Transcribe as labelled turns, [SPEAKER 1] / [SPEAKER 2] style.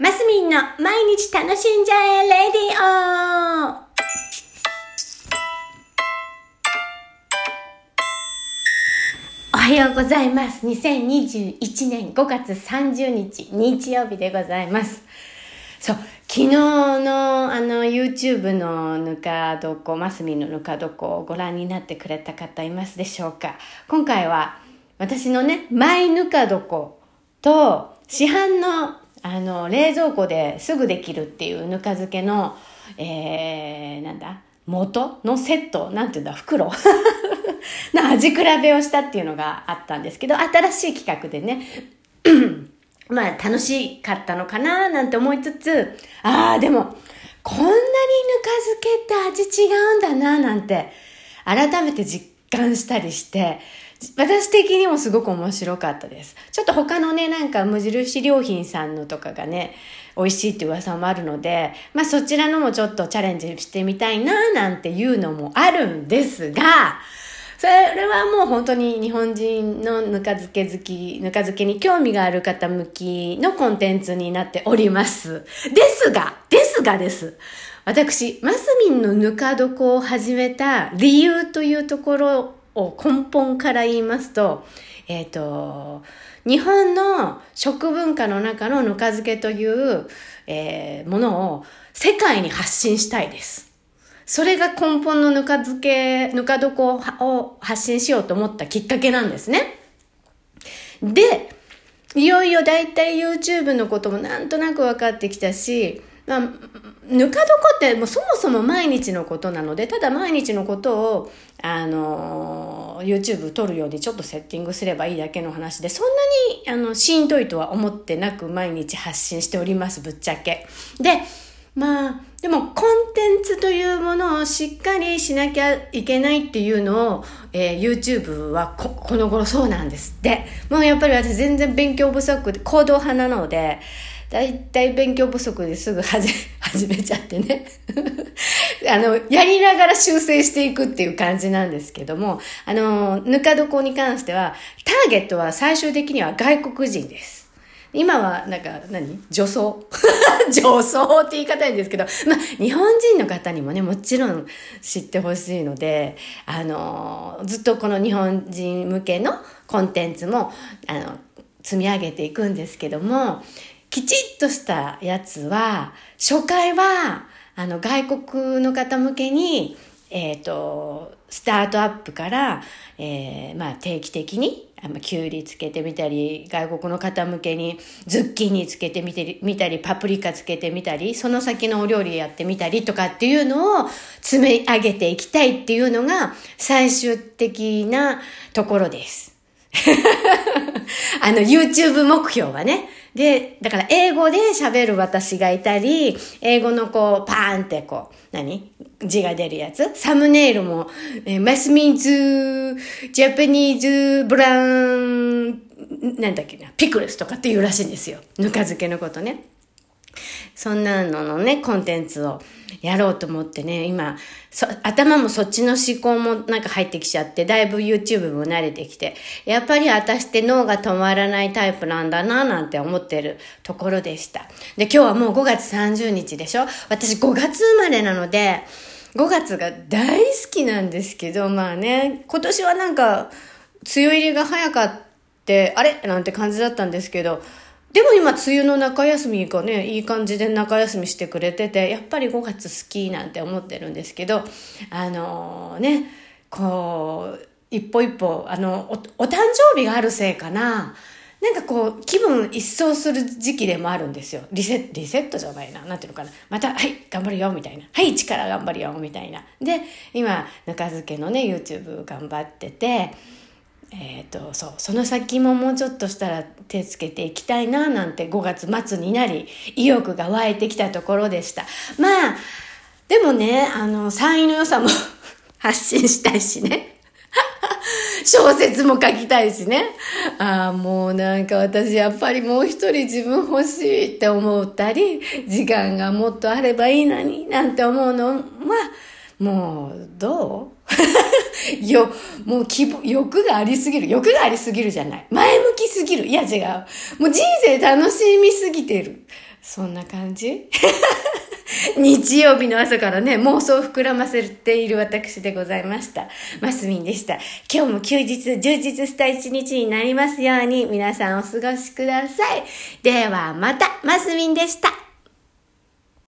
[SPEAKER 1] マスミンの毎日楽しんじゃえレディオおはようございます。2021年5月30日日曜日でございます。そう、昨日のあの YouTube のぬか床、マスミンのぬか床をご覧になってくれた方いますでしょうか今回は私のね、マイぬか床と市販のあの冷蔵庫ですぐできるっていうぬか漬けの、えー、なんだ元のセット、なんていうんだ、袋 の味比べをしたっていうのがあったんですけど、新しい企画でね、まあ楽しかったのかななんて思いつつ、ああ、でも、こんなにぬか漬けって味違うんだななんて、改めて実感したりして、私的にもすごく面白かったです。ちょっと他のね、なんか無印良品さんのとかがね、美味しいって噂もあるので、まあそちらのもちょっとチャレンジしてみたいななんていうのもあるんですが、それはもう本当に日本人のぬか漬け好き、ぬか漬けに興味がある方向きのコンテンツになっております。ですが、ですがです。私、マスミンのぬか床を始めた理由というところを根本から言いますと、えっ、と、日本の食文化の中のぬか漬けという、えーものを世界に発信したいです。それが根本のぬか漬け、ぬか床をを発信しようと思ったきっかけなんですね。で、いよいよだいたい YouTube のこともなんとなく分かってきたし、まあ、ぬか床ってもうそもそも毎日のことなので、ただ毎日のことを、あの、YouTube 撮るようにちょっとセッティングすればいいだけの話で、そんなに、あの、しんどいとは思ってなく毎日発信しております、ぶっちゃけ。で、まあ、でもコンテンツというものをしっかりしなきゃいけないっていうのを、えー YouTube はここの頃そうなんですって。もうやっぱり私全然勉強不足で、行動派なので、だいたい勉強不足ですぐはじ 始めちゃってね。あの、やりながら修正していくっていう感じなんですけども、あの、ぬか床に関しては、ターゲットは最終的には外国人です。今は、なんか何、女装？女装って言い方なんですけど、まあ、日本人の方にもね、もちろん知ってほしいので、あの、ずっとこの日本人向けのコンテンツも、あの、積み上げていくんですけども、きちっとしたやつは、初回は、あの、外国の方向けに、えっ、と、スタートアップから、えーまあ定期的に、あまあ、きゅうりつけてみたり、外国の方向けにズッキーニつけてみてみたり、パプリカつけてみたり、その先のお料理やってみたりとかっていうのを積み上げていきたいっていうのが最終的なところです。あの、YouTube 目標はね。で、だから英語で喋る私がいたり、英語のこう、パーンってこう、何？字が出るやつ？サムネイルも、えーマスミンズ、ジャパニーズ、ブラウン、なんだっけな、ピクルスとかっていうらしいんですよ。ぬか漬けのことね。そんなののね、コンテンツをやろうと思ってね、今、頭もそっちの思考もなんか入ってきちゃって、だいぶ YouTube も慣れてきて、やっぱり私って脳が止まらないタイプなんだな、なんて思ってるところでした。で、今日はもう5月30日でしょ？私5月生まれなので、5月が大好きなんですけど、まあね、今年はなんか、梅雨入りが早かって、あれ？なんて感じだったんですけど、でも今、梅雨の中休みがね、いい感じで中休みしてくれてて、やっぱり5月好きなんて思ってるんですけど、あのね、こう、一歩一歩、あの、お、お誕生日があるせいかな、なんかこう、気分一掃する時期でもあるんですよ。リセット、リセットじゃないな。なんていうのかな。また、はい、頑張るよ、みたいな。はい、力頑張るよ、みたいな。で、今、ぬか漬けのね、YouTube 頑張ってて、えっ、と、そう、その先ももうちょっとしたら手つけていきたいな、なんて5月末になり、意欲が湧いてきたところでした。まあ、でもね、あの、産位の良さも 発信したいしね。小説も書きたいしね。ああ、もうなんか私やっぱりもう一人自分欲しいって思ったり、時間がもっとあればいいのになんて思うのは、もう、どう？よ、もう希望、欲がありすぎる。欲がありすぎるじゃない。前向きすぎる。いや違う。もう人生楽しみすぎてる。そんな感じ？日曜日の朝からね、妄想を膨らませている私でございました。マスミンでした。今日も休日充実した一日になりますように皆さんお過ごしください。ではまた、マスミンでした。